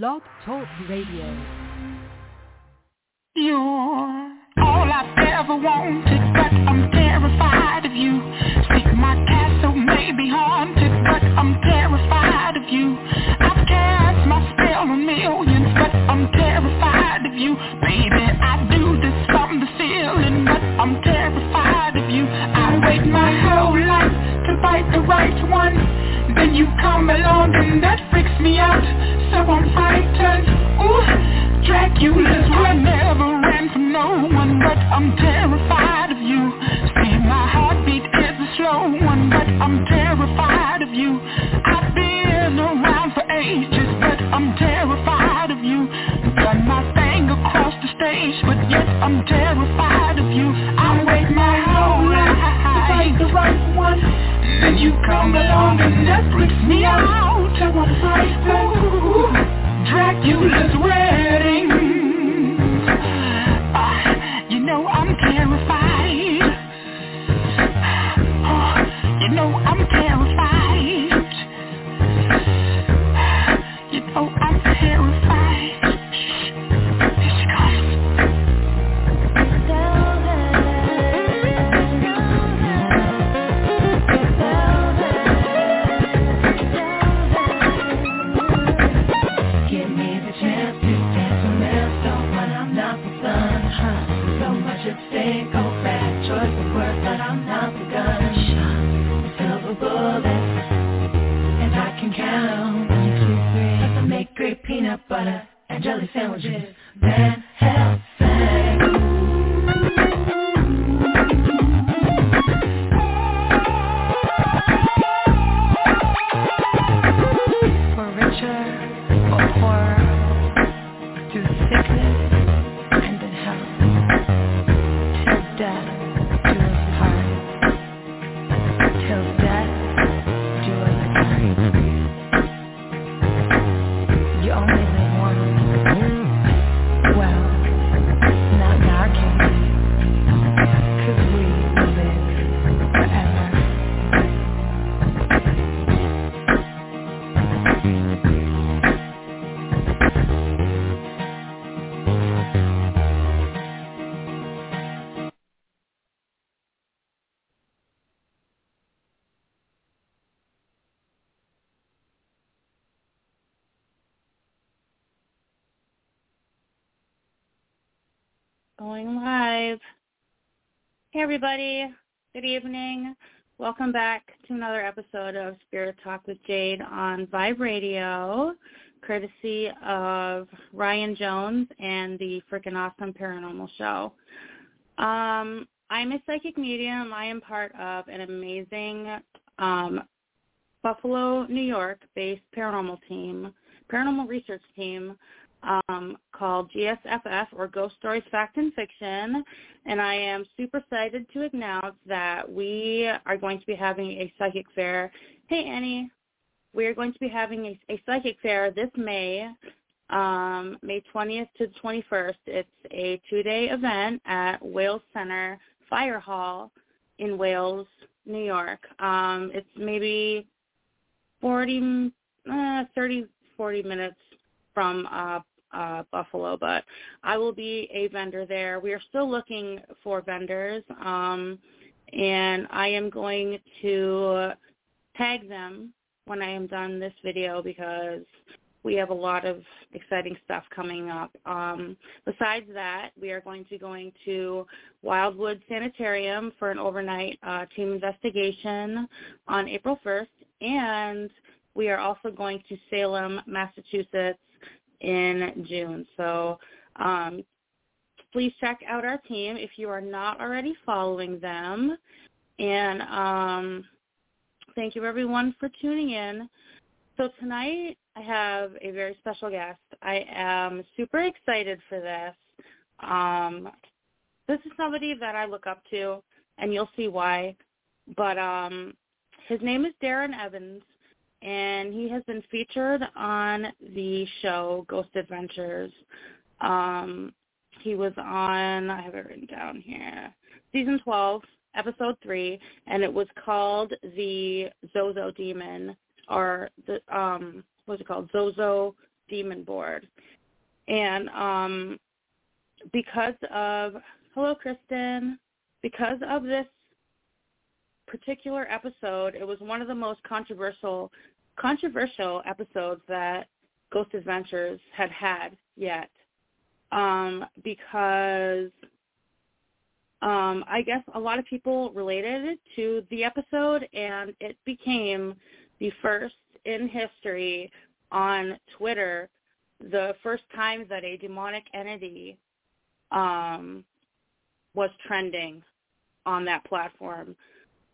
Blog Talk Radio. You're all I've ever wanted, but I'm terrified of you. Think my castle may be haunted, but I'm terrified of you. I've cast my spell on millions, but I'm terrified of you. Baby, I do this from the ceiling, but I'm terrified of you. I wait my whole life to fight the right one. Then you come along and that freaks me out, so I'm frightened. Ooh. Dracula's run never ran from no one, but I'm terrified of you. See, my heartbeat is a slow one, but I'm terrified of you. I've been around for ages, but I'm terrified of you. Done my thing across the stage, but yet I'm terrified of you. I wait my whole life find the right one. Then you come along and that freaks me out. So I'm frightened. Dracula's wedding. Uh, you know I'm terrified. Oh, you know I'm terrified. And everybody, good evening. Welcome back to another episode of Spirit Talk with Jade on Vibe Radio, courtesy of Ryan Jones and the Freaking Awesome Paranormal Show. Um, I'm a psychic medium. I am part of an amazing um, Buffalo, New York-based paranormal team, paranormal research team um, called GSFF or Ghost Stories Fact and Fiction. And I am super excited to announce that we are going to be having a psychic fair. Hey, Annie. We are going to be having a, a psychic fair this May, um, May 20th to the 21st. It's a two-day event at Wales Center Fire Hall in Wales, New York. Um, it's maybe 40, uh, 30, 40 minutes from uh, uh, Buffalo, but I will be a vendor there. We are still looking for vendors, um, and I am going to tag them when I am done this video because we have a lot of exciting stuff coming up. Um, besides that, we are going to be going to Wildwood Sanitarium for an overnight uh, team investigation on April 1st, and we are also going to Salem, Massachusetts in June. So um, please check out our team if you are not already following them. And um, thank you everyone for tuning in. So tonight I have a very special guest. I am super excited for this. Um, this is somebody that I look up to, and you'll see why. But um, his name is Darren Evans, and he has been featured on the show Ghost Adventures. Um, he was on, I have it written down here, season 12, episode 3, and it was called The Zozo Demon, or the, um, what's it called, Zozo demon board. And um, because of, hello, Kristen, because of this particular episode, it was one of the most controversial controversial episodes that Ghost Adventures had had yet. Um, because um, I guess a lot of people related to the episode, and it became the first in history on Twitter, the first time that a demonic entity um, was trending on that platform.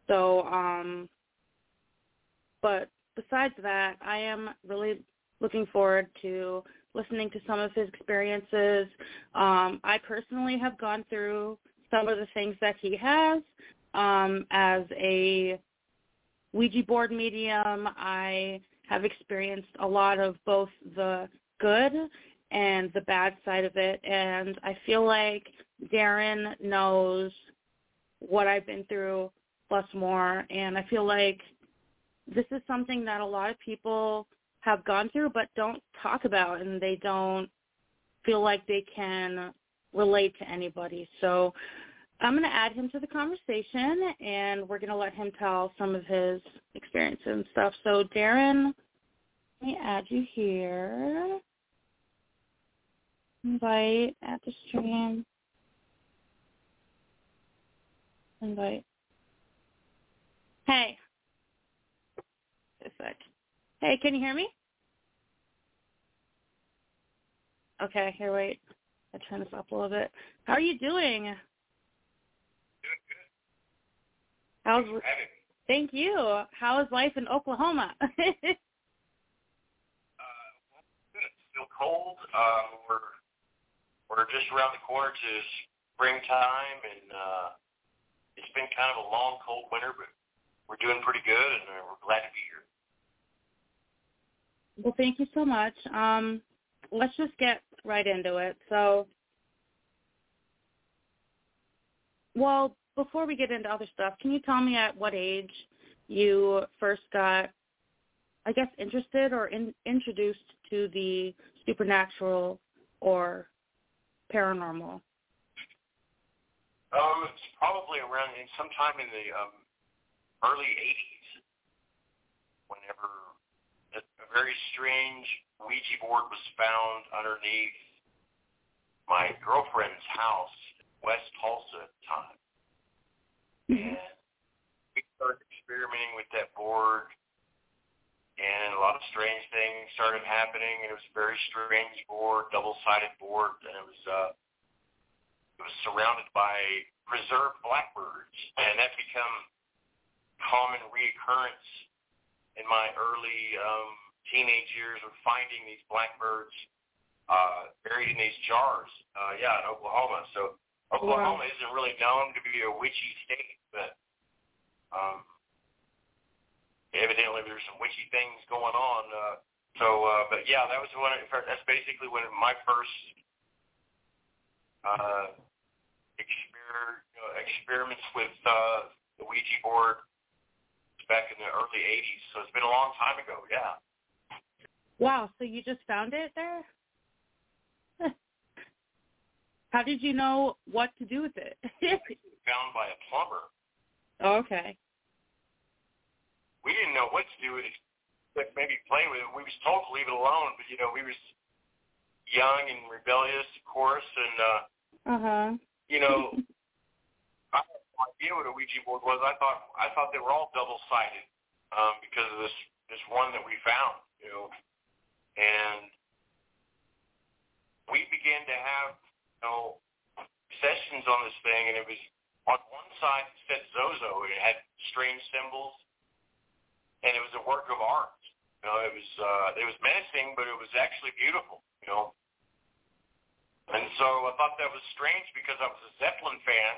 So, um, but besides that, I am really looking forward to listening to some of his experiences. Um, I personally have gone through some of the things that he has um, as a Ouija board medium. I have experienced a lot of both the good and the bad side of it, and I feel like Darren knows what I've been through plus more, and I feel like this is something that a lot of people have gone through but don't talk about and they don't feel like they can relate to anybody. So I'm going to add him to the conversation and we're going to let him tell some of his experiences and stuff. So Darren, let me add you here. Invite at the stream. Invite. Hey. Hey, can you hear me? Okay, here, wait. I turn this up a little bit. How are you doing? Doing good. How's Thanks for having me. Thank you. How is life in Oklahoma? Uh. It's still cold. Uh, we're we're just around the corner to springtime, and uh, it's been kind of a long, cold winter, but we're doing pretty good, and uh, we're glad to be here. Well, thank you so much. Um, let's just get right into it. So, well, before we get into other stuff, can you tell me at what age you first got, I guess, interested or in, introduced to the supernatural or paranormal? Um, it's probably around sometime in the um, early '80s, whenever very strange Ouija board was found underneath my girlfriend's house in West Tulsa at the time. And we started experimenting with that board, and a lot of strange things started happening. And it was a very strange board, double-sided board, and it was uh, it was surrounded by preserved blackbirds, and that became common reoccurrence in my early um, teenage years of finding these blackbirds uh, buried in these jars. Uh, yeah, in Oklahoma. So Oklahoma Wow. isn't really known to be a witchy state, but um, evidently there's some witchy things going on. Uh, so, uh, but yeah, that was when I, that's basically when my first uh, exper- uh, experiments with uh, the Ouija board back in the early 80s. So it's been a long time ago. Yeah. Wow, so you just found it there? How did you know what to do with it? Found by a plumber. okay. We didn't know what to do with it. Like maybe play with it. We was told to leave it alone, but you know we was young and rebellious, of course, and uh, Uh-huh. you know I had no idea what a Ouija board was. I thought I thought they were all double sided um, because of this this one that we found, you know, and we began to have you know sessions on this thing, and it was on one side it said Zozo, and it had strange symbols, and it was a work of art. You know, it was uh, it was menacing, but it was actually beautiful. You know. And so I thought that was strange because I was a Zeppelin fan,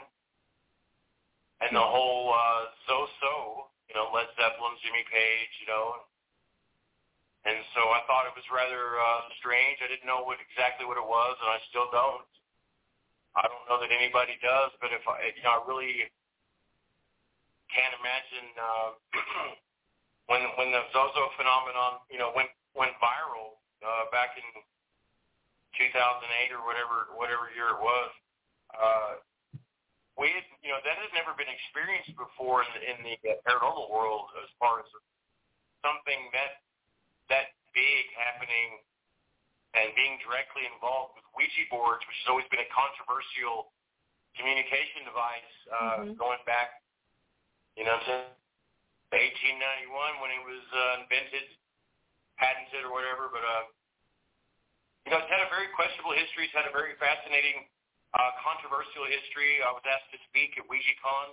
and the whole uh, Zoso, you know, Led Zeppelin, Jimmy Page, you know. And so I thought it was rather uh, strange. I didn't know what exactly what it was, and I still don't. I don't know that anybody does, but if I, you know, I really can't imagine uh, when when the Zozo phenomenon, you know, went went viral uh, back in 2008 or whatever whatever year it was. Uh, we had, you know, that had never been experienced before in the, in the uh, paranormal world as far as something that that big happening and being directly involved with Ouija boards, which has always been a controversial communication device uh, Mhm. going back, you know, to 1891 when it was uh, invented, patented or whatever. But uh, you know, it's had a very questionable history. It's had a very fascinating, uh, controversial history. I was asked to speak at OuijaCon.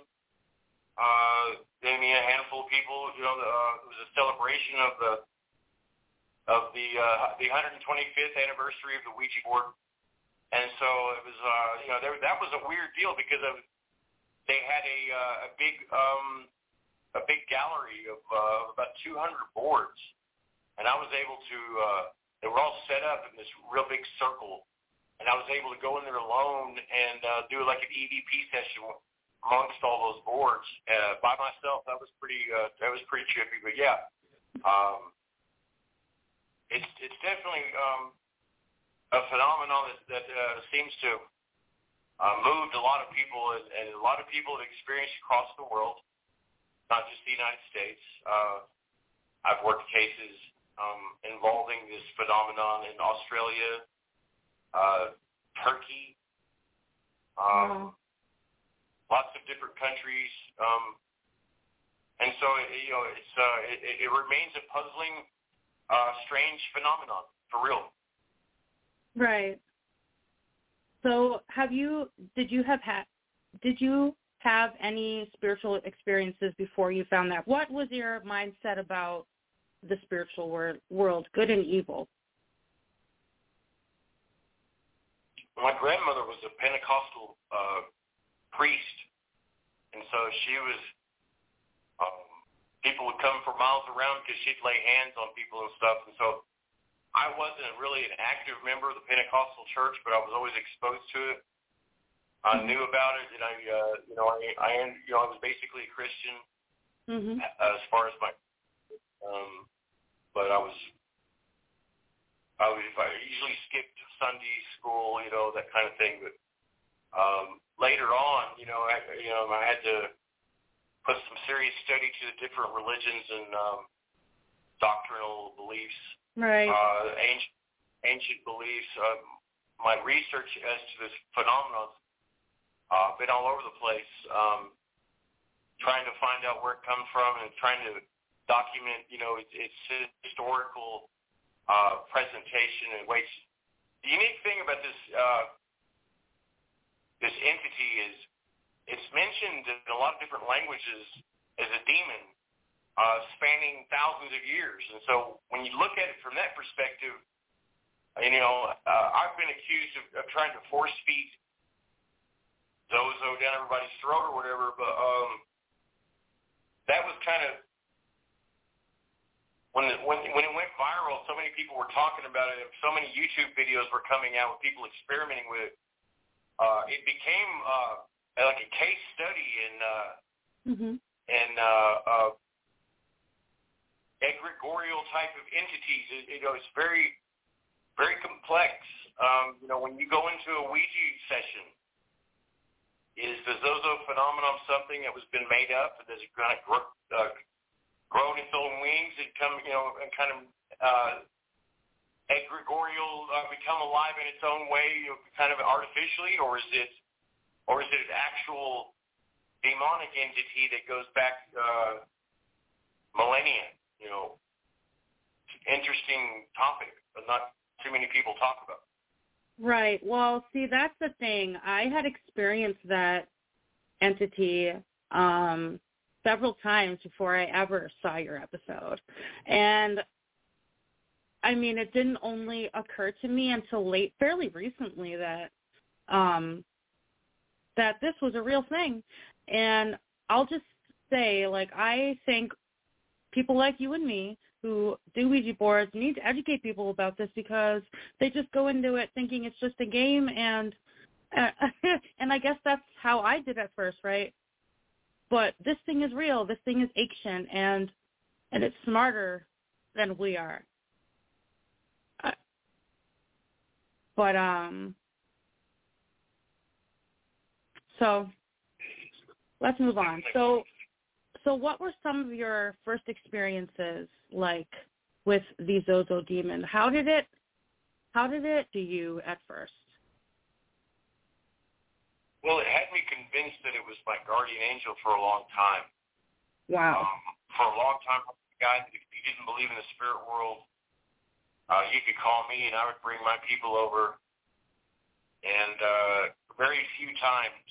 Uh, I mean, a handful of people. You know, the, uh, it was a celebration of the of the uh, the 125th anniversary of the Ouija board, and so it was uh, you know there, that was a weird deal because of they had a uh, a big um, a big gallery of uh, about 200 boards, and I was able to uh, they were all set up in this real big circle, and I was able to go in there alone and uh, do like an EVP session amongst all those boards uh, by myself. That was pretty uh, that was pretty trippy, but yeah. Um, it's it's definitely um, a phenomenon that, that uh, seems to uh, moved a lot of people, and, and a lot of people have experienced across the world, not just the United States. Uh, I've worked cases um, involving this phenomenon in Australia, uh, Turkey, um, lots of different countries, um, and so you know it's uh, it, it remains a puzzling uh, strange phenomenon for real. Right. So, have you? Did you have had? Did you have any spiritual experiences before you found that? What was your mindset about the spiritual wor- world, good and evil? My grandmother was a Pentecostal uh, priest, and so she was. People would come for miles around because she'd lay hands on people and stuff, and so I wasn't really an active member of the Pentecostal church, but I was always exposed to it. I knew about it, and I, uh, you know, I, I, you know, I was basically a Christian Mm-hmm. as far as my, um, but I was, I was, I usually skipped Sunday school, you know, that kind of thing. But um, later on, you know, I, you know, I had to put some serious study to the different religions and um, doctrinal beliefs Right. uh, ancient, ancient beliefs. Um, my research as to this phenomenon uh, been all over the place, um, trying to find out where it comes from and trying to document, you know, its, its historical uh, presentation and ways. The unique thing about this uh, this entity is it's mentioned in a lot of different languages as a demon uh, spanning thousands of years. And so when you look at it from that perspective, you know, uh, I've been accused of, of trying to force feed Zozo down everybody's throat or whatever, but um, that was kind of when it, when when it went viral. So many people were talking about it. So many YouTube videos were coming out with people experimenting with it. Uh, it became uh, like a case study in uh, Mm-hmm. in uh, uh, egregorial type of entities. It, you know, it's very, very complex. Um, you know, when you go into a Ouija session, is the Zozo phenomenon something that was been made up? Does it kind of grow, uh, grown its own wings and come, you know, and kind of uh, egregorial uh, become alive in its own way, you know, kind of artificially, or is it, or is it an actual demonic entity that goes back uh, millennia? You know, interesting topic, but not too many people talk about. Right. Well, see, that's the thing. I had experienced that entity um, several times before I ever saw your episode. And I mean, it didn't only occur to me until late, fairly recently that um, that this was a real thing. And I'll just say, like, I think people like you and me who do Ouija boards need to educate people about this because they just go into it thinking it's just a game and uh, and I guess that's how I did at first, right? But this thing is real. This thing is ancient and and it's smarter than we are. I, But um, so let's move on. So, so what were some of your first experiences like with the Zozo demon? How did it, how did it do you at first? Well, it had me convinced that it was my guardian angel for a long time. Wow. Um, for a long time, the guy, if you didn't believe in the spirit world, uh, you could call me and I would bring my people over. And uh, very few times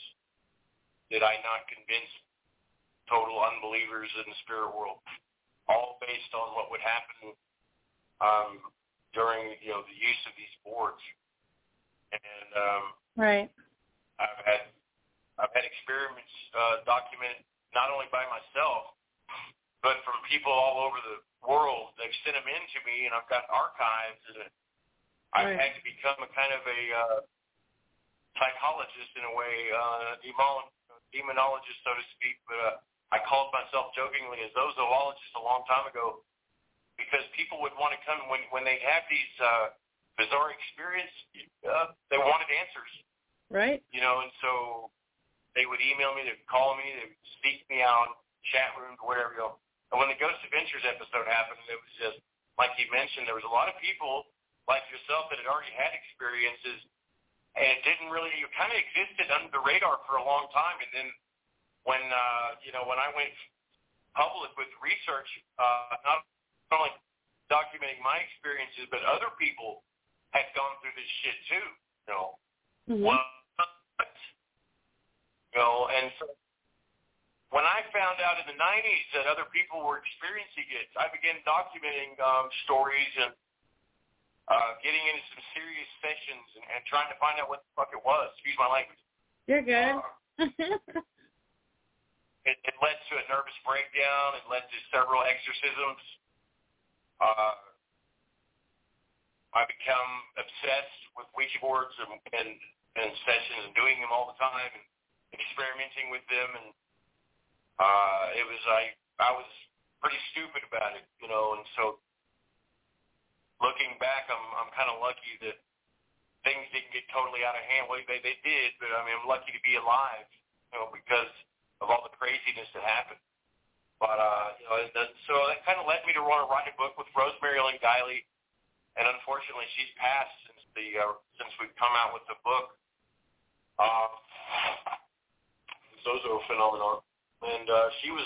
did I not convince total unbelievers in the spirit world, all based on what would happen um, during you know the use of these boards. And um, right. I've had I've had experiments uh, documented not only by myself, but from people all over the world. They've sent them in to me, and I've got archives, and I've right. had to become a kind of a uh, psychologist in a way, uh, demon, demonologist, so to speak. But uh, I called myself jokingly a zoologist a long time ago because people would want to come when when they have these uh, bizarre experience. Uh, they wanted answers. Right. You know, and so they would email me, they'd call me, they would seek me out, chat rooms, whatever. You know. And when the Ghost Adventures episode happened, it was just like you mentioned. There was a lot of people like yourself that had already had experiences, and didn't really. You kind of existed under the radar for a long time, and then when uh, you know when I went public with research, uh, not only documenting my experiences, but other people had gone through this shit too. You know, mm-hmm. what? You know, and so when I found out in the 90s that other people were experiencing it, I began documenting um, stories and uh, getting into some serious sessions and, and trying to find out what the fuck it was. Excuse my language. You're good. Uh, it, it led to a nervous breakdown. It led to several exorcisms. Uh, I become obsessed with Ouija boards and, and, and sessions and doing them all the time and experimenting with them and uh, it was I I was pretty stupid about it, you know, and so looking back, I'm I'm kind of lucky that things didn't get totally out of hand. Well, they they did, but I mean, I'm lucky to be alive, you know, because of all the craziness that happened. But uh, you know, that, so that kind of led me to want to write a book with Rosemary Ellen Guiley, and unfortunately, she's passed since the uh, since we've come out with the book. Uh, Zozo phenomenon and uh, she was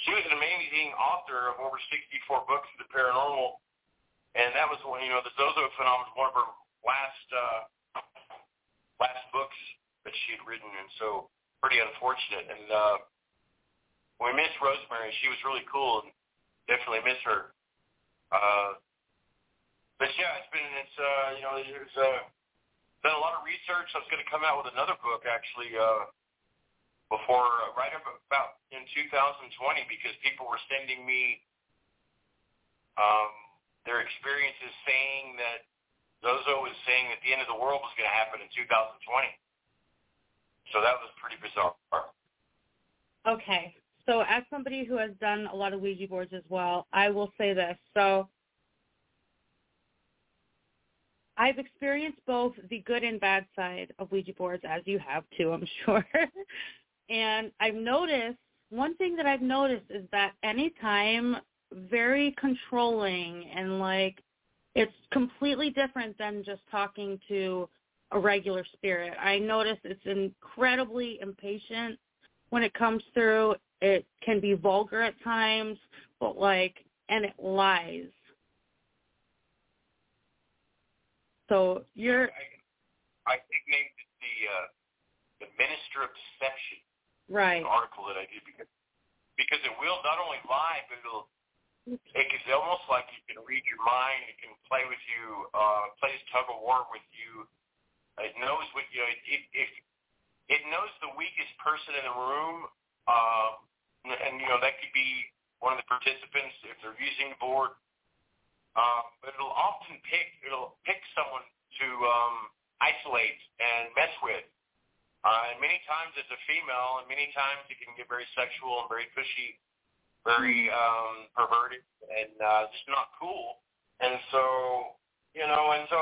she was an amazing author of over 64 books of the paranormal, and that was when you know the Zozo phenomenon one of her last uh, last books that she had written, and so pretty unfortunate. And uh, we miss Rosemary; she was really cool, and definitely miss her. Uh, but yeah, it's been it's uh, you know there's uh, been a lot of research. I was going to come out with another book actually. Uh, before uh, right about in 2020 because people were sending me um, their experiences saying that Zozo was saying that the end of the world was going to happen in 2020. So that was pretty bizarre. Okay. So as somebody who has done a lot of Ouija boards as well, I will say this. So I've experienced both the good and bad side of Ouija boards, as you have too, I'm sure. And I've noticed one thing that I've noticed is that anytime very controlling and like it's completely different than just talking to a regular spirit. I notice it's incredibly impatient when it comes through. It can be vulgar at times, but like, and it lies. So you're. I, I nicknamed it the uh, the minister of deception right. article that I did because because it will not only lie, but it'll it is almost like it can read your mind. It can play with you, uh, plays tug of war with you. It knows what you. It, it, it knows the weakest person in the room, uh, and you know that could be one of the participants if they're using the board. Uh, but it'll often pick it'll pick someone to um, isolate and mess with. Uh, and many times it's a female, and many times it can get very sexual and very pushy, very um, perverted, and uh, just not cool. And so, you know, and so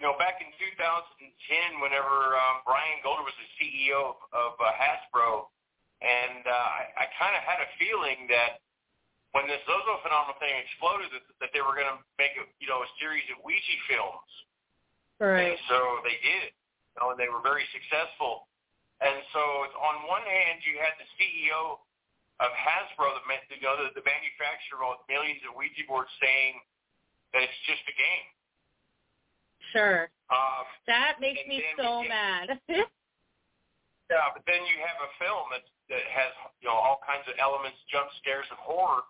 you know, back in 2010, whenever um, Brian Goldner was the CEO of, of uh, Hasbro, and uh, I, I kind of had a feeling that when this Zozo phenomenal thing exploded, that, that they were going to make a, you know a series of Ouija films. Right. And so they did, you know, and they were very successful. And so on one hand, you had the CEO of Hasbro, the you know the, the manufacturer of millions of Ouija boards, saying that it's just a game. Sure. Um, That makes me so get- mad. Yeah, but then you have a film that that has you know all kinds of elements, jump scares, and horror.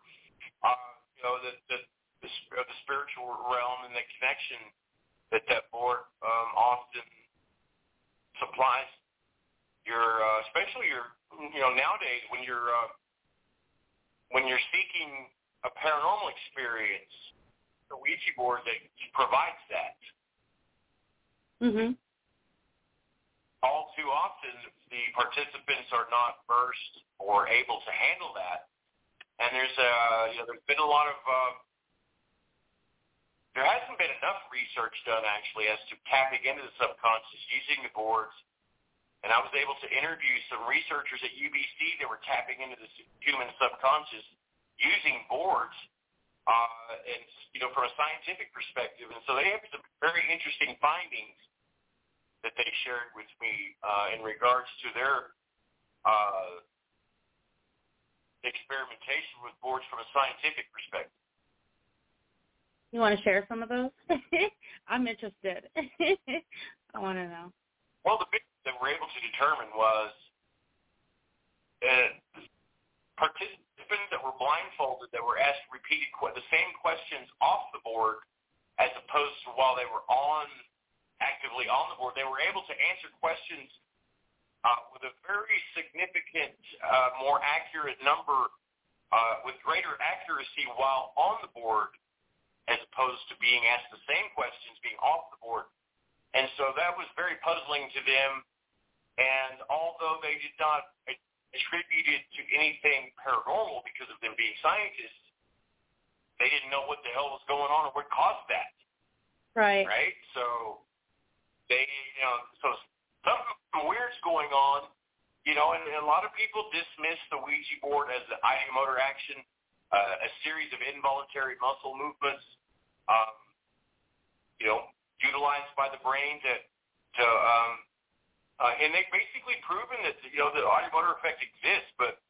Uh, you know the the the, uh, the spiritual realm and the connection that that board um, often supplies. Your uh, especially your you know nowadays when you're uh, when you're seeking a paranormal experience, the Ouija board that provides that. mhm. all too often the participants are not versed or able to handle that. And there's uh you know there's been a lot of uh, there hasn't been enough research done actually as to tapping into the subconscious using the boards. And I was able to interview some researchers at UBC that were tapping into the human subconscious using boards, uh, and you know from a scientific perspective. And so they have some very interesting findings that they shared with me uh, in regards to their uh, experimentation with boards from a scientific perspective. You want to share some of those? I'm interested. I want to know. Well, the big that we're able to determine was uh, participants that were blindfolded that were asked repeated the same questions off the board as opposed to while they were on actively on the board. They were able to answer questions uh, with a very significant, uh, more accurate number, uh, with greater accuracy while on the board, as opposed to being asked the same questions being off the board. And so that was very puzzling to them. And although they did not attribute it to anything paranormal because of them being scientists, they didn't know what the hell was going on or what caused that Right. right? So they, you know, so something weird's going on, you know, and, and a lot of people dismiss the Ouija board as an ideomotor action, uh, a series of involuntary muscle movements, um, you know, utilized by the brain to, to, um, uh, and they've basically proven that, you know, the ideomotor effect exists, but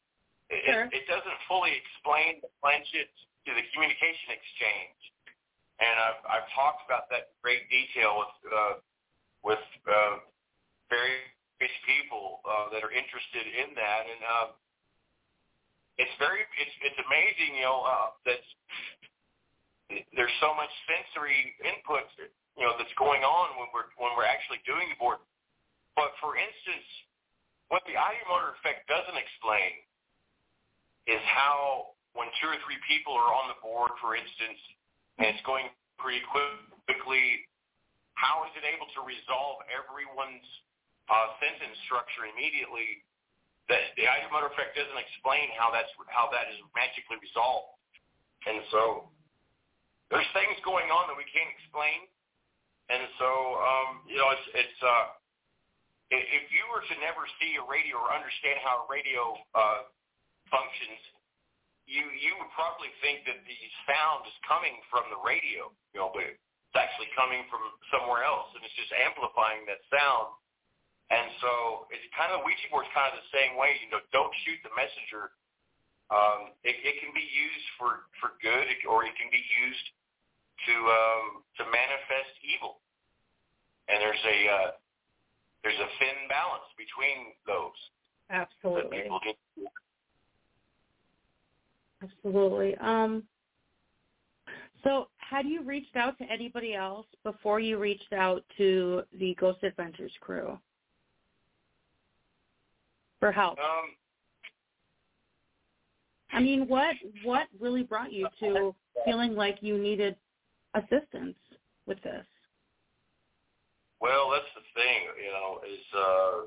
it, Sure. it, it doesn't fully explain the planchette to the communication exchange and I've I've talked about that in great detail with uh, with uh, various people uh, that are interested in that, and um, it's very it's it's amazing, you know, uh, that there's so much sensory input, you know, that's going on when we're when we're actually doing the board. But for instance, what the ideomotor effect doesn't explain is how when two or three people are on the board, for instance, and it's going pretty quickly, how is it able to resolve everyone's uh, sentence structure immediately? That the ideomotor effect doesn't explain how that's how that is magically resolved, and so there's things going on that we can't explain, and so um, you know it's it's uh, if you were to never see a radio or understand how a radio uh, functions, you you would probably think that the sound is coming from the radio, you know, but it's actually coming from somewhere else, and it's just amplifying that sound. And so it's kind of Ouija board's kind of the same way. You know, don't shoot the messenger. Um, it, it can be used for for good, or it can be used to um, to manifest evil. And there's a uh, balance between those that Absolutely. people get. Absolutely. Um, so had you reached out to anybody else before you reached out to the Ghost Adventures crew for help? Um, I mean, what what really brought you to feeling like you needed assistance with this? Well, that's the thing, you know, is uh,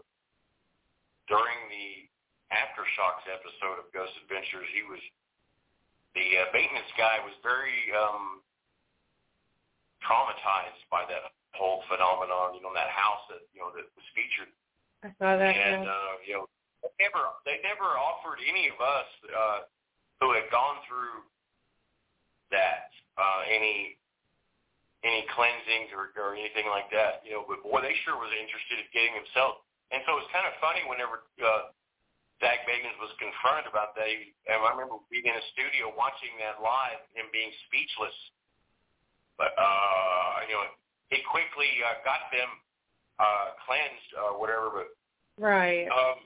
during the Aftershocks episode of Ghost Adventures, he was the uh, maintenance guy was very um, traumatized by that whole phenomenon. You know, that house that you know that was featured. I saw that. And yeah. uh, you know, they never they never offered any of us uh, who had gone through that uh, any any cleansings or, or anything like that. You know, but boy, they sure was interested in getting themselves. And so it was kind of funny whenever uh, Zach Bagans was confronted about that. He, and I remember being in a studio watching that live, him being speechless. But uh, you know, he quickly uh, got them uh, cleansed, uh, whatever. But right. um,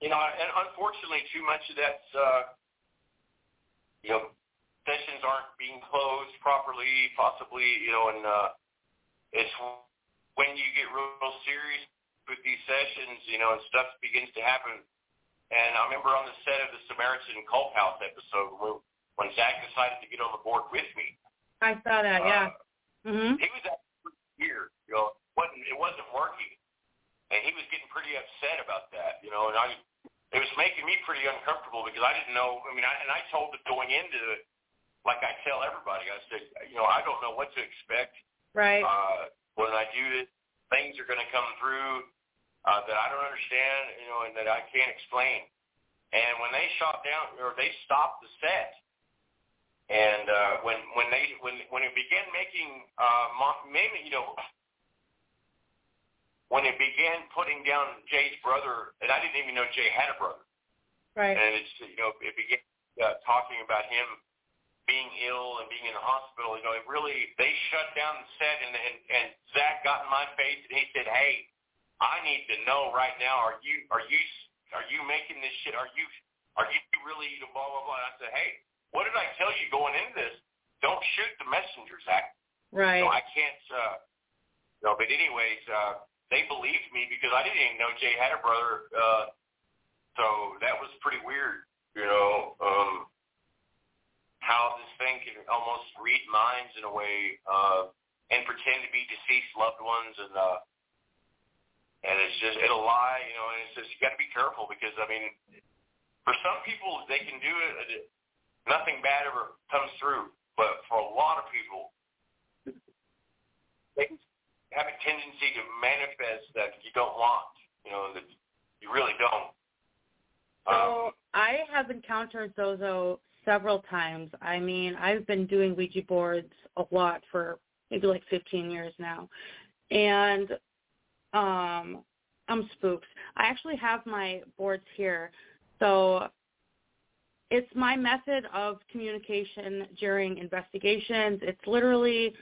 you know, and unfortunately, too much of that's uh, you know sessions aren't being closed properly, possibly, you know, and uh, it's when you get real, serious with these sessions, you know, and stuff begins to happen. And I remember on the set of the Samaritan Cult House episode when, when Zach decided to get on the board with me. I saw that, yeah. Uh, mhm. He was for years, you know, wasn't it wasn't working, and he was getting pretty upset about that, you know, and I it was making me pretty uncomfortable because I didn't know. I mean, I, and I told him going into it, like I tell everybody, I said, you know, I don't know what to expect. Right. Uh, when I do this, things are going to come through uh, that I don't understand, you know, and that I can't explain. And when they shot down or they stopped the set, and uh, when when they when when it began making uh, maybe you know when it began putting down Jay's brother, and I didn't even know Jay had a brother. Right. And it's you know it began uh, talking about him being ill and being in the hospital. You know, it really they shut down the set, and and, and Zach got in my face and he said, "Hey, I need to know right now. Are you are you are you making this shit? Are you are you really blah blah blah?" And I said, "Hey, what did I tell you going into this? Don't shoot the messenger, Zach. Right. No, I can't. Uh, no, but anyways, uh, they believed me because I didn't even know Jay had a brother. Uh, so that was pretty weird, you know. Um, how this thing can almost read minds in a way uh, and pretend to be deceased loved ones, and uh, and it's just it'll lie, you know. And it's just you got to be careful because I mean, for some people they can do it, nothing bad ever comes through, but for a lot of people, they have a tendency to manifest that you don't want, you know, that you really don't. So I have encountered Zozo several times. I mean, I've been doing Ouija boards a lot for maybe like 15 years now. And um I'm spooked. I actually have my boards here. So it's my method of communication during investigations. It's literally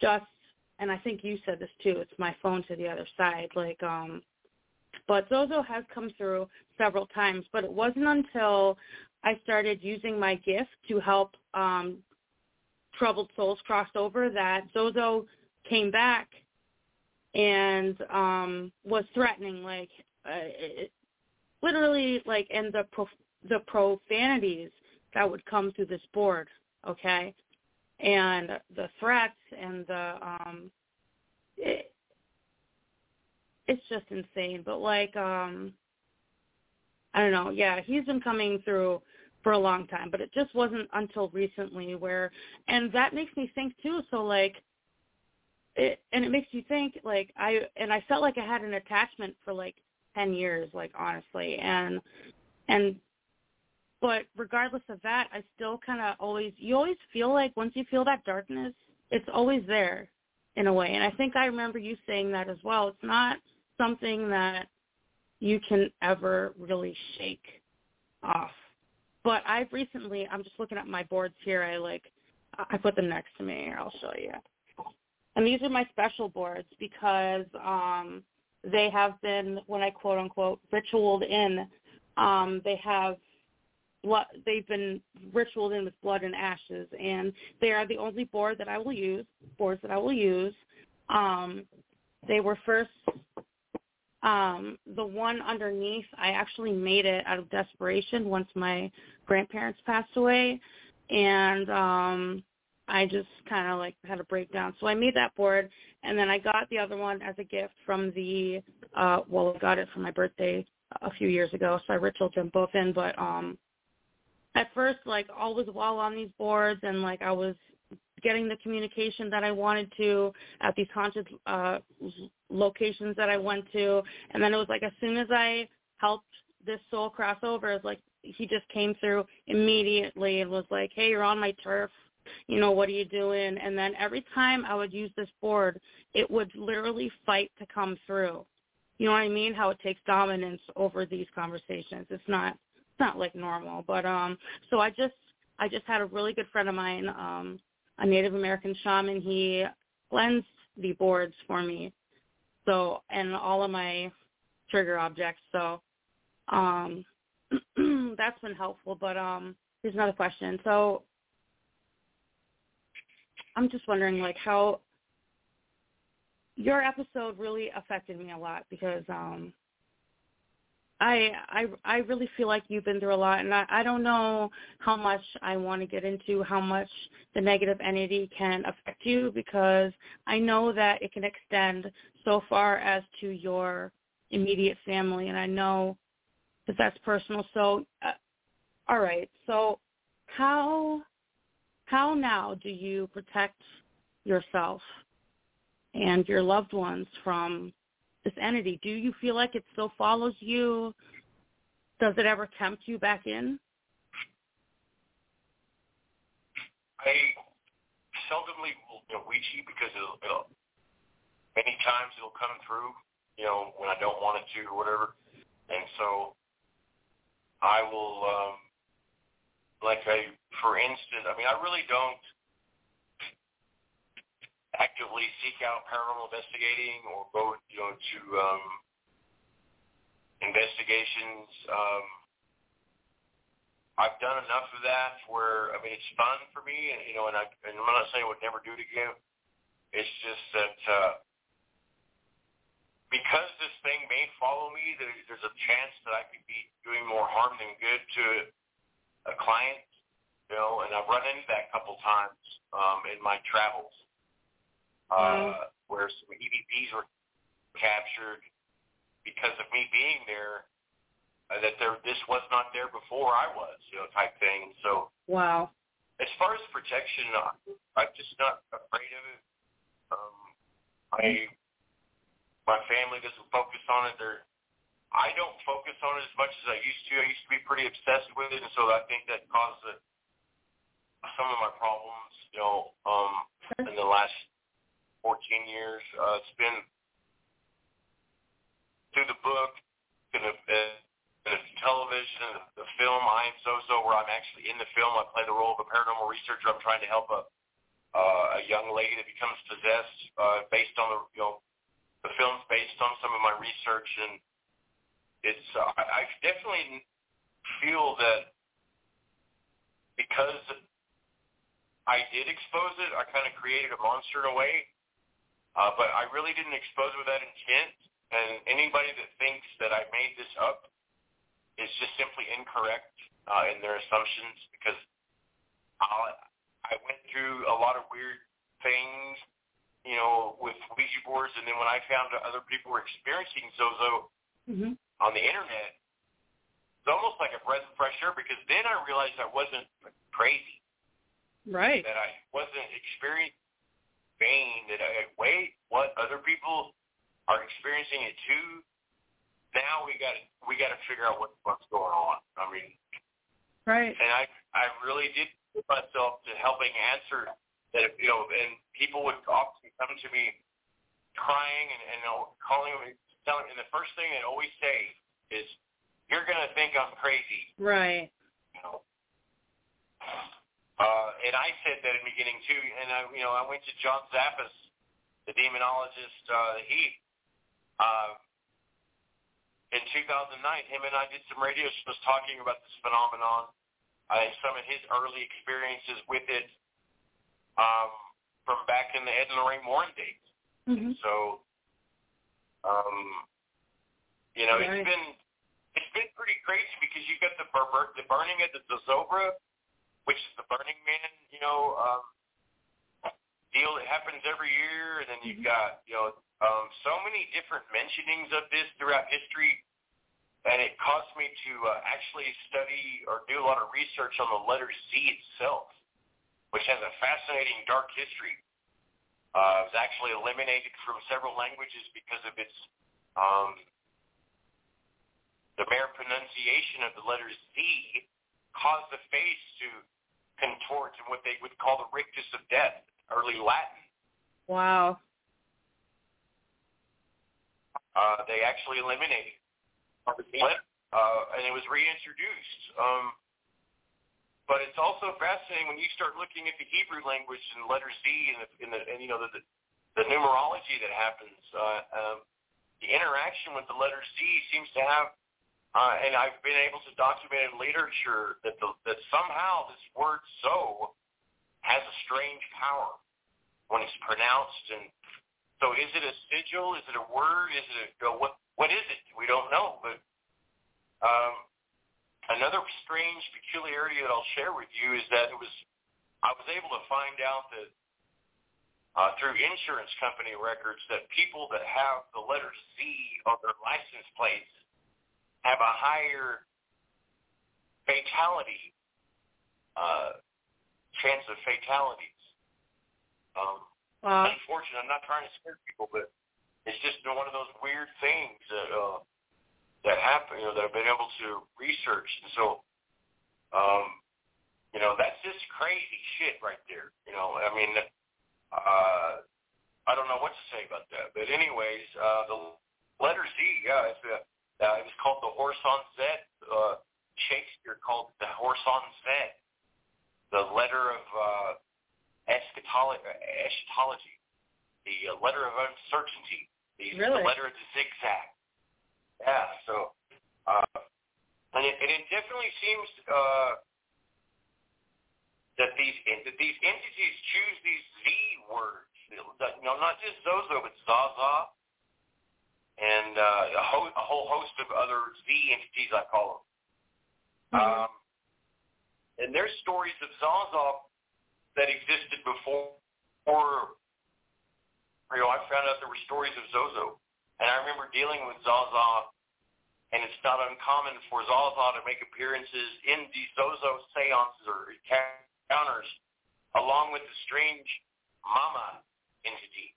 just and I think you said this too, it's my phone to the other side. Like um but Zozo has come through several times, but it wasn't until I started using my gift to help um, troubled souls cross over that Zozo came back and um, was threatening, like uh, it, literally, like and the prof- the profanities that would come through this board, okay, and the threats and the um, it, it's just insane. But like, um, I don't know. Yeah, he's been coming through for a long time, but it just wasn't until recently where, and that makes me think too. So like, it and it makes you think like I and I felt like I had an attachment for like ten years, like honestly, and and but regardless of that, I still kind of always you always feel like once you feel that darkness, it's always there in a way. And I think I remember you saying that as well. It's not something that you can ever really shake off. But I've recently, I'm just looking at my boards here. I like, I put them next to me. I'll show you. And these are my special boards because um, they have been, when I quote unquote ritualed in, um, they have blood, they've been ritualed in with blood and ashes, and they are the only board that I will use, boards that I will use. Um, they were first um, the one underneath, I actually made it out of desperation once my grandparents passed away, and um, I just kind of like had a breakdown. So I made that board, and then I got the other one as a gift from the. Uh, well, I got it for my birthday a few years ago, so I ritualed them both in. But um, at first, like all was well on these boards, and like I was getting the communication that I wanted to at these haunted uh, locations that I went to. And then it was like as soon as I helped this soul cross over, it's like he just came through immediately and was like, "Hey, you're on my turf. You know, what are you doing?" And then every time I would use this board, it would literally fight to come through. You know what I mean? How it takes dominance over these conversations. It's not it's not like normal, but um so I just I just had a really good friend of mine um a Native American shaman. He cleansed the boards for me. So and all of my trigger objects. So um that's been helpful. But um here's another question. So I'm just wondering like how your episode really affected me a lot because um I I I really feel like you've been through a lot, and I, I don't know how much I want to get into how much the negative entity can affect you because I know that it can extend so far as to your immediate family, and I know that that's personal. So, uh, all right. So, how how now do you protect yourself and your loved ones from this entity? Do you feel like it still follows you? Does it ever tempt you back in? I seldomly will you Ouija because it'll, it'll many times it'll come through, you know, when I don't want it to or whatever. And so I will um like I for instance I mean I really don't actively seek out paranormal investigating or go, you know, to um, investigations. Um, I've done enough of that where I mean it's fun for me, and you know, and I and I'm not saying I would never do it again. It's just that uh, because this thing may follow me, there, there's a chance that I could be doing more harm than good to a client. You know, and I've run into that a couple times um, in my travels uh, where some EVPs were captured because of me being there. Uh, that there, this was not there before I was, you know, type thing. So, wow. As far as protection, I'm just not afraid of it. Um, I, my family doesn't focus on it. They're, I don't focus on it as much as I used to. I used to be pretty obsessed with it, and so I think that caused the, some of my problems, you know, um, in the last 14 years. Uh, it's been through the book, in the, in the television, the film I Am Zozo, where I'm actually in the film. I play the role of a paranormal researcher. I'm trying to help a uh, a young lady that becomes possessed uh, based on the you know the film's based on some of my research, and it's uh, I, definitely feel that because I did expose it, I kind of created a monster in a way uh, but I really didn't expose it with that intent. And anybody that thinks that I made this up is just simply incorrect uh, in their assumptions because I'll, I went through a lot of weird things, you know, with Ouija boards. And then when I found that other people were experiencing Zozo mm-hmm. on the internet, it's almost like a breath of fresh air because then I realized I wasn't crazy. Right. That I wasn't experiencing vein that I wait, what other people are experiencing it too. Now we got we got to figure out what what's going on. I mean, right. And I I really did put myself to helping answer that you know, and people would often come to me crying and, and calling me, telling, and the first thing they always say is, "You're gonna think I'm crazy." Right. You know, uh, and I said that in the beginning too. And I, you know, I went to John Zaffis, the demonologist. Uh, he, uh, in 2009, him and I did some radio shows talking about this phenomenon uh, and some of his early experiences with it um, from back in the Ed and Lorraine Warren days. Mm-hmm. So, um, you know, right. it's been it's been pretty crazy because you got the bur- the burning of the Zozobra which is the Burning Man, you know, um, deal that happens every year, and then you've mm-hmm. got, you know, um, so many different mentionings of this throughout history, and it caused me to uh, actually study or do a lot of research on the letter Z itself. Which has a fascinating dark history. Uh, it was actually eliminated from several languages because of its um, the mere pronunciation of the letter Z caused the face to contort in what they would call the rictus of death, early Latin. Wow. Uh, they actually eliminated letter, uh, and it was reintroduced. Um, but it's also fascinating when you start looking at the Hebrew language and letter Z and, and, the, and you know the, the, the numerology that happens. Uh, um, the interaction with the letter Z seems to have, uh, and I've been able to document in literature that the, that somehow this word "so" has a strange power when it's pronounced. And so, is it a sigil? Is it a word? Is it a what? What is it? We don't know. But um, Another strange peculiarity that I'll share with you is that it was I was able to find out that uh, through insurance company records that people that have the letter Z on their license plates have a higher fatality uh, chance of fatalities. Um, Wow. Unfortunately, I'm not trying to scare people, but it's just one of those weird things that uh, that happen, you know, that I've been able to research. And so, um, you know, that's just crazy shit right there. You know, I mean, uh, I don't know what to say about that. But anyways, uh, the letter Z, yeah, it's, uh, uh, it was called the horse on set. Uh, Shakespeare called it the horse on set. The letter of uh, eschatology, eschatology, the uh, letter of uncertainty, the, Really? the letter of the zigzag. Yeah, so, uh, and it, and it definitely seems uh, that these that these entities choose these Z words. You know, not just Zozo, but Zaza, and uh, a, ho- a whole host of other Z entities, I call them. Um, and there's stories of Zaza that existed before, before you know, I found out there were stories of Zozo. And I remember dealing with Zaza, and it's not uncommon for Zaza to make appearances in these Zozo seances or encounters, along with the strange Mama entity.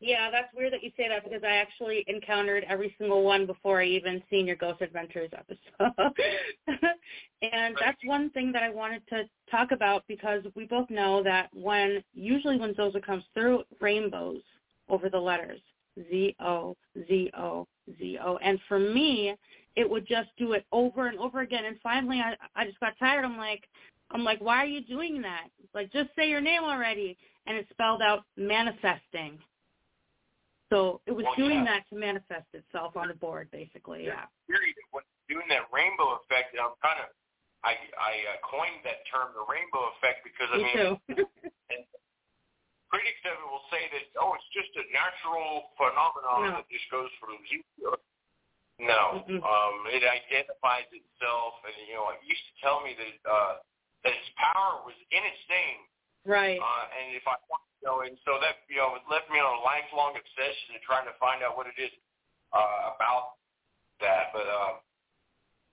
Yeah, that's weird that you say that because I actually encountered every single one before I even seen your Ghost Adventures episode. and that's one thing that I wanted to talk about because we both know that when usually when Zozo comes through, rainbows over the letters. Z O Z O Z O. And for me, it would just do it over and over again. And finally, I I just got tired. I'm like, I'm like, why are you doing that? Like, just say your name already. And it spelled out manifesting. So it was Well, doing yeah. that to manifest itself on the board, basically. Yeah. When doing that rainbow effect, I'm kind of I I uh, coined that term, the rainbow effect, because I Me mean, too. Critics of it will say that oh, it's just a natural phenomenon No. that just goes from zero. No, Mm-mm. um, it identifies itself, and you know, it used to tell me that uh, that its power was in its name, right. uh, and if I want to know, and so that you know, it left me on a lifelong obsession of trying to find out what it is uh, about that. But uh,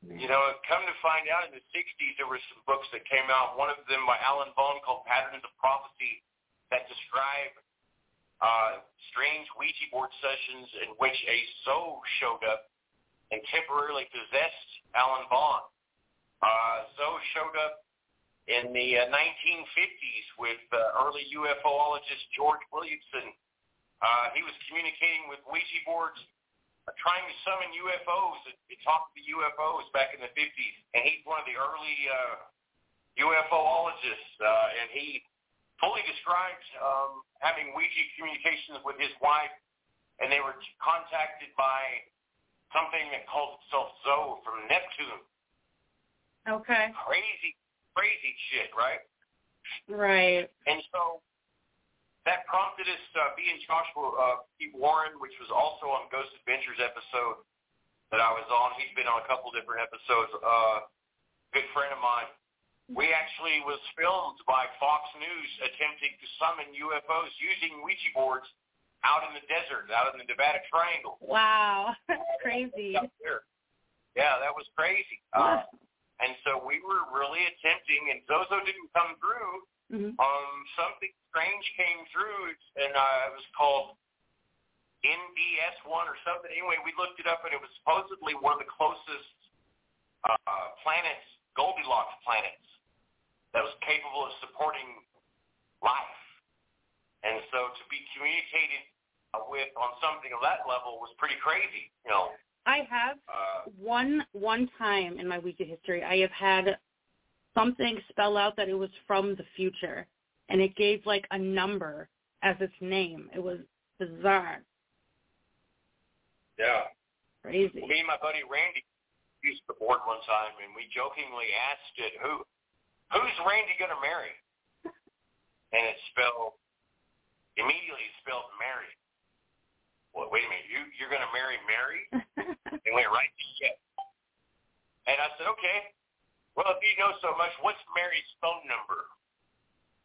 you know, come to find out, in the '60s there were some books that came out. One of them by Alan Vaughn called Patterns of Prophecy that describe uh, strange Ouija board sessions in which a soul showed up and temporarily possessed Alan Vaughn. Uh, Zoe showed up in the uh, 1950s with uh, early UFOologist George Williamson. Uh, he was communicating with Ouija boards, uh, trying to summon UFOs and to talk to UFOs back in the 50s. And he's one of the early uh, UFOologists, uh, and he fully described um, having Ouija communications with his wife, and they were contacted by something that calls itself Zoe from Neptune. Okay. Crazy, crazy shit, right? Right. And so that prompted us, uh, me and Joshua uh, Pete Warren, which was also on Ghost Adventures episode that I was on. He's been on a couple different episodes. Uh, good friend of mine. We actually was filmed by Fox News attempting to summon UFOs using Ouija boards out in the desert, out in the Nevada Triangle. Wow. That's crazy. Yeah, that was crazy. Uh, And so we were really attempting, and Zozo didn't come through. hmm Um, something strange came through, and uh, it was called NDS1 or something. Anyway, we looked it up, and it was supposedly one of the closest uh, planets, Goldilocks planets, that was capable of supporting life. And so to be communicated with on something of that level was pretty crazy, you know. I have Uh, one one time in my Ouija history, I have had something spell out that it was from the future, and it gave like a number as its name. It was bizarre, yeah. crazy. Me and my buddy Randy used the board one time, and we jokingly asked it, "Who, who's Randy gonna marry?" And it spelled immediately spelled Mary. Well, wait a minute, you you're gonna marry Mary? And went right to yes. And I said, okay. Well, if you know so much, what's Mary's phone number?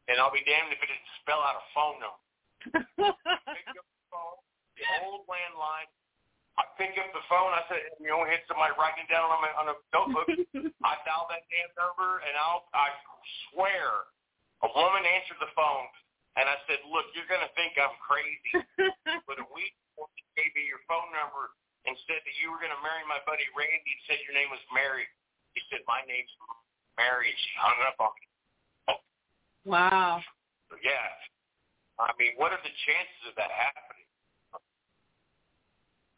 And I'll be damned if it didn't spell out a phone number. Picked up the phone, the old landline. I picked up the phone. I said, you know, had somebody writing it down on, my, on a notebook. I dialed that damn number, and I'll, I swear, a woman answered the phone, and I said, look, you're going to think I'm crazy, but a week before she gave me your phone number and said that you were going to marry my buddy Randy, said your name was Mary. He said, my name's Mary, and she hung up on me. wow. So, yeah. I mean, what are the chances of that happening?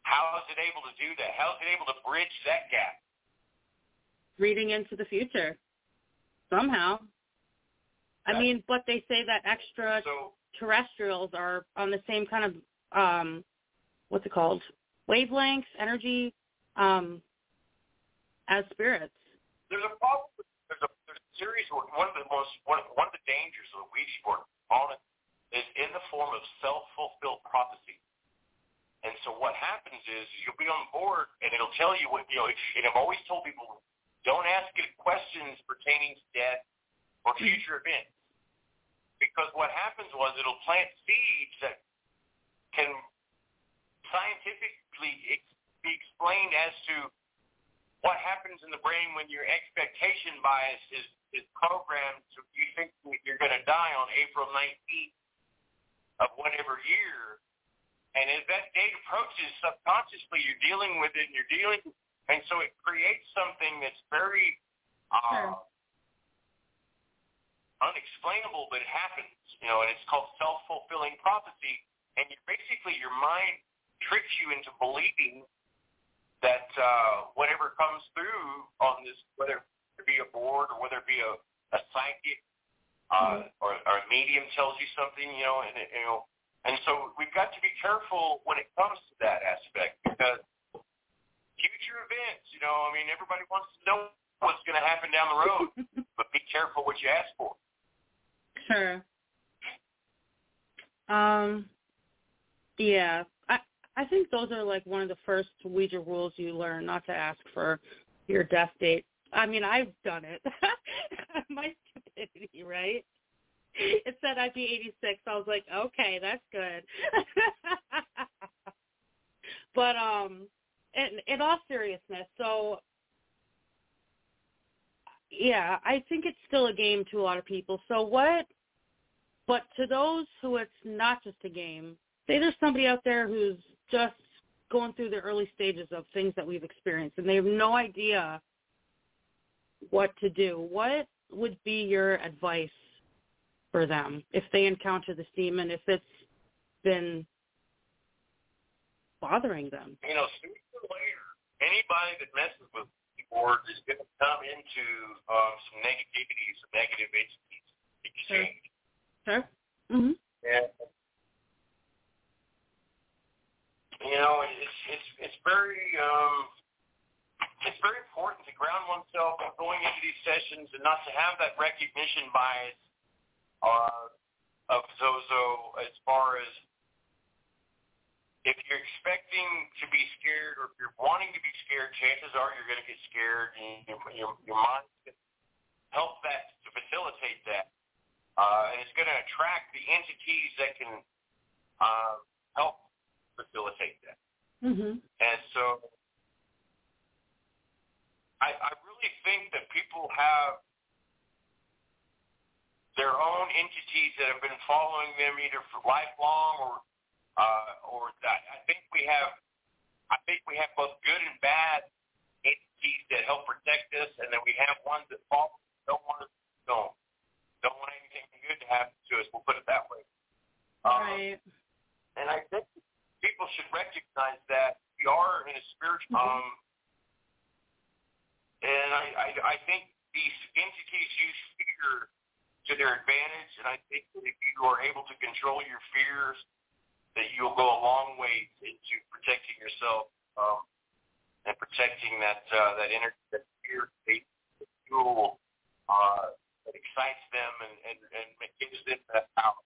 How is it able to do that? How is it able to bridge that gap? Reading into the future somehow. I mean, but they say that extra So, terrestrials are on the same kind of um what's it called wavelengths energy um as spirits there's a problem. With, there's a there's a series where one of the most one of, one of the dangers of the Ouija board on it is in the form of self fulfilled prophecy. And so what happens is you'll be on board and it'll tell you what you know. And I've always told people don't ask it questions pertaining to death or future events because what happens was it'll plant seeds that can scientifically be explained as to what happens in the brain when your expectation bias is, is programmed to you think you're going to die on April 19th of whatever year. And as that date approaches, subconsciously you're dealing with it and you're dealing, and so it creates something that's very uh, Sure. unexplainable, but it happens, you know, and it's called self-fulfilling prophecy. And you basically, your mind tricks you into believing that uh, whatever comes through on this, whether it be a board or whether it be a, a psychic uh, or, or a medium tells you something, you know, and it, you know, and so we've got to be careful when it comes to that aspect because future events, you know, I mean, everybody wants to know what's going to happen down the road, but be careful what you ask for. sure. Um yeah i i think those are like one of the first ouija rules you learn not to ask for your death date. I mean i've done it. My stupidity right it said i'd be eighty six i was like okay that's good but um in in all seriousness so yeah, I think it's still a game to a lot of people. So what but to those who it's not just a game, say there's somebody out there who's just going through the early stages of things that we've experienced and they have no idea what to do. What would be your advice for them if they encounter this demon, if it's been bothering them? You know, sooner or later, anybody that messes with the board is going to come into um, some negativity, some negative entities exchange. Sure. Mhm. And you know, it's it's it's very um, it's very important to ground oneself going into these sessions and not to have that recognition bias uh, of Zozo as far as if you're expecting to be scared or if you're wanting to be scared, chances are you're going to get scared and your your, your mind can help that to facilitate that. Uh, and it's going to attract the entities that can uh, help facilitate that. Mhm. And so I, I really think that people have their own entities that have been following them either for lifelong or uh, or I think we have I think we have both good and bad entities that help protect us, and then we have ones that follow don't want us don't don't want anything good to happen to us. We'll put it that way. Um, right. And I think people should recognize that we are in a spiritual. Mm-hmm. Um, and I, I I think these entities use fear to their advantage, and I think that if you are able to control your fears, that you'll go a long way into protecting yourself um, and protecting that uh, that inner that fear, that fuel uh, that excites them and, and, and gives them that power.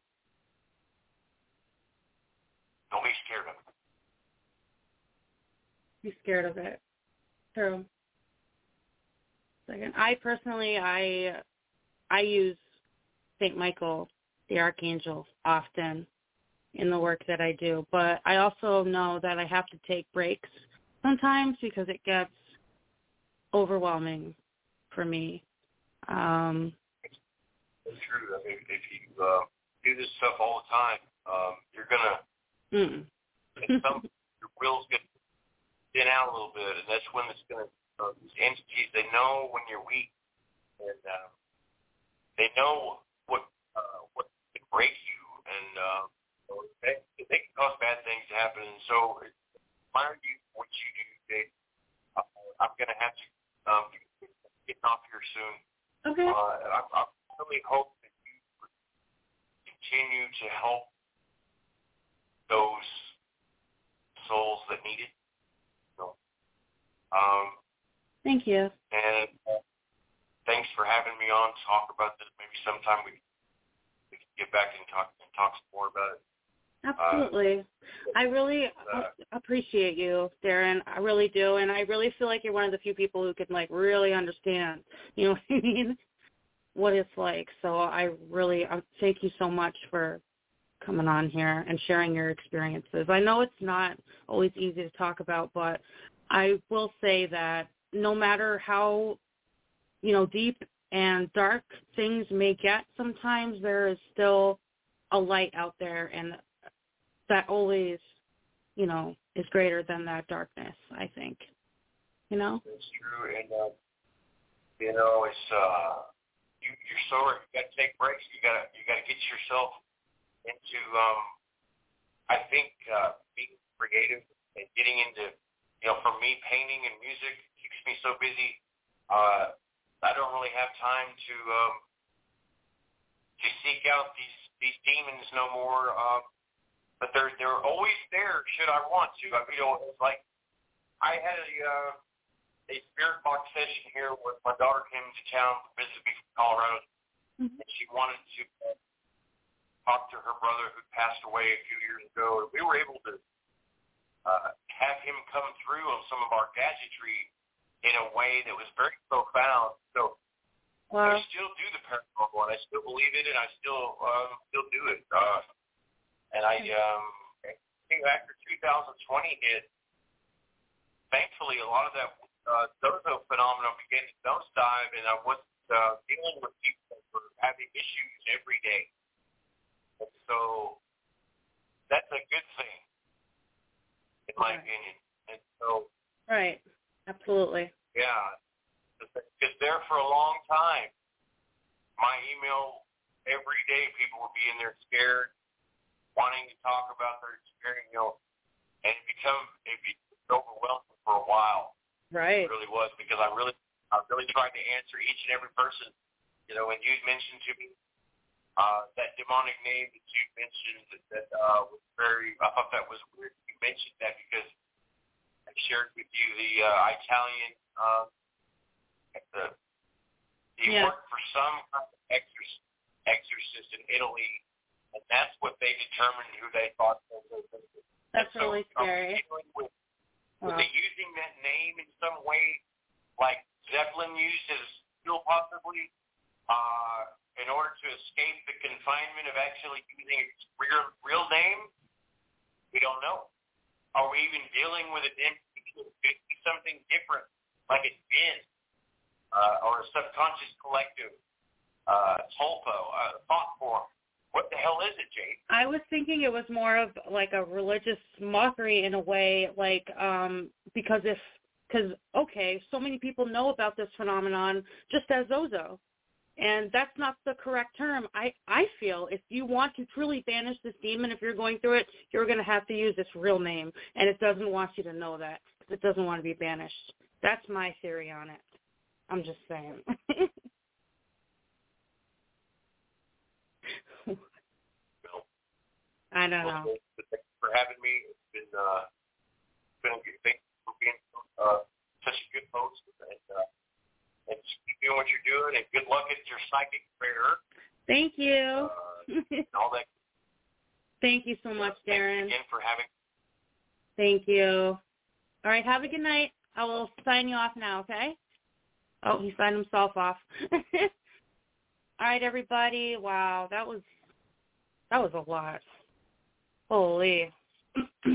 Don't be scared of it. Be scared of it. True. Second, I personally, I I use Saint Michael, the Archangel, often in the work that I do. But I also know that I have to take breaks sometimes because it gets overwhelming for me. Um, it's true. I mean, if you uh, do this stuff all the time, um, you're gonna. Mm. some your will's gonna thin out a little bit, and that's when it's gonna. Uh, these entities, they know when you're weak, and uh, they know what uh, what can break you, and uh, they, they can cause bad things to happen. And so, admire you what you do, Dave. Uh, I'm going to have to um, get off here soon. Okay. Uh, I, I really hope that you continue to help those souls that need it. So, um, Thank you. And uh, thanks for having me on to talk about this. Maybe sometime we, we can get back and talk and talk some more about it. Absolutely. I really uh, appreciate you, Darren. I really do, and I really feel like you're one of the few people who can like really understand. You know what I mean? What it's like. So I really uh, thank you so much for coming on here and sharing your experiences. I know it's not always easy to talk about, but I will say that no matter how you know deep and dark things may get, sometimes there is still a light out there and that always, you know, is greater than that darkness, I think. You know? It's true. And, uh, you know, it's, uh, you, you're so, you got to take breaks. You got to, you got to get yourself into, um, I think, uh, being creative and getting into, you know, for me, painting and music keeps me so busy. Uh, I don't really have time to, um, to seek out these, these demons no more. Um, but they're they're always there should I want to. I you know, it's like I had a uh, a spirit box session here with my daughter came to town to visit me from Colorado, mm-hmm. and she wanted to uh, talk to her brother who passed away a few years ago. And we were able to uh, have him come through on some of our gadgetry in a way that was very profound. So wow. I still do the paranormal, and I still believe in it, and I still um, still do it. Uh, and I, um, I think after 2020 hit, thankfully a lot of that uh, Zozo phenomenon began to nosedive, and I was uh, dealing with people that were having issues every day. And so that's a good thing, in my right. opinion. And so, right, absolutely. Yeah, because there for a long time, my email every day, people would be in there scared, wanting to talk about their experience, you know, and it become it became overwhelming for a while. Right. It really was because I really I really tried to answer each and every person. You know, when you mentioned to me uh, that demonic name that you mentioned that, that uh, was very, I thought that was weird. You mentioned that because I shared with you the uh, Italian, uh, the he yeah. worked for some exorcist, exorcist in Italy and that's what they determined who they thought was That's so really scary. With, wow. they using that name in some way, like Zeppelin used as still possibly, uh, in order to escape the confinement of actually using its real real name? We don't know. Are we even dealing with that could be something different, like it's uh, or a subconscious collective, uh, tulpa, uh, thought form. What the hell is it, Jade? I was thinking it was more of like a religious mockery in a way, like um because if because okay, so many people know about this phenomenon just as Zozo, and that's not the correct term. I I feel if you want to truly banish this demon, if you're going through it, you're going to have to use its real name, and it doesn't want you to know that. It doesn't want to be banished. That's my theory on it. I'm just saying. I don't know. Thank you for having me. It's been uh, been a good thing for being uh, such a good host, and uh, and just keep doing what you're doing, and good luck at your psychic fair. Thank you. Uh, all that. Thank you so much, Darren. Thanks again for having. Thank you. All right, have a good night. I will sign you off now, okay? Oh, he signed himself off. All right, everybody. Wow, that was that was a lot. Holy.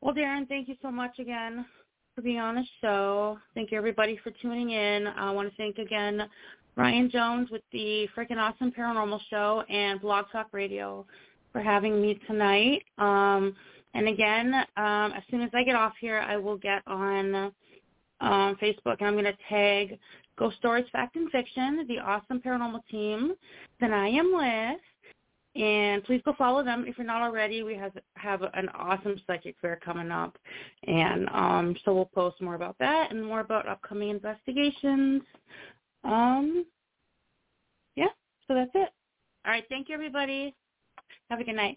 well, Darren, thank you so much again for being on the show. Thank you, everybody, for tuning in. I want to thank again Ryan Jones with the Freaking Awesome Paranormal Show and Blog Talk Radio for having me tonight. Um, and again, um, as soon as I get off here, I will get on um, Facebook and I'm going to tag Ghost Stories Fact and Fiction, the awesome paranormal team that I am with. And please go follow them if you're not already. We have have an awesome psychic fair coming up, and um, so we'll post more about that and more about upcoming investigations. Um, yeah, so that's it. All right, thank you everybody. Have a good night.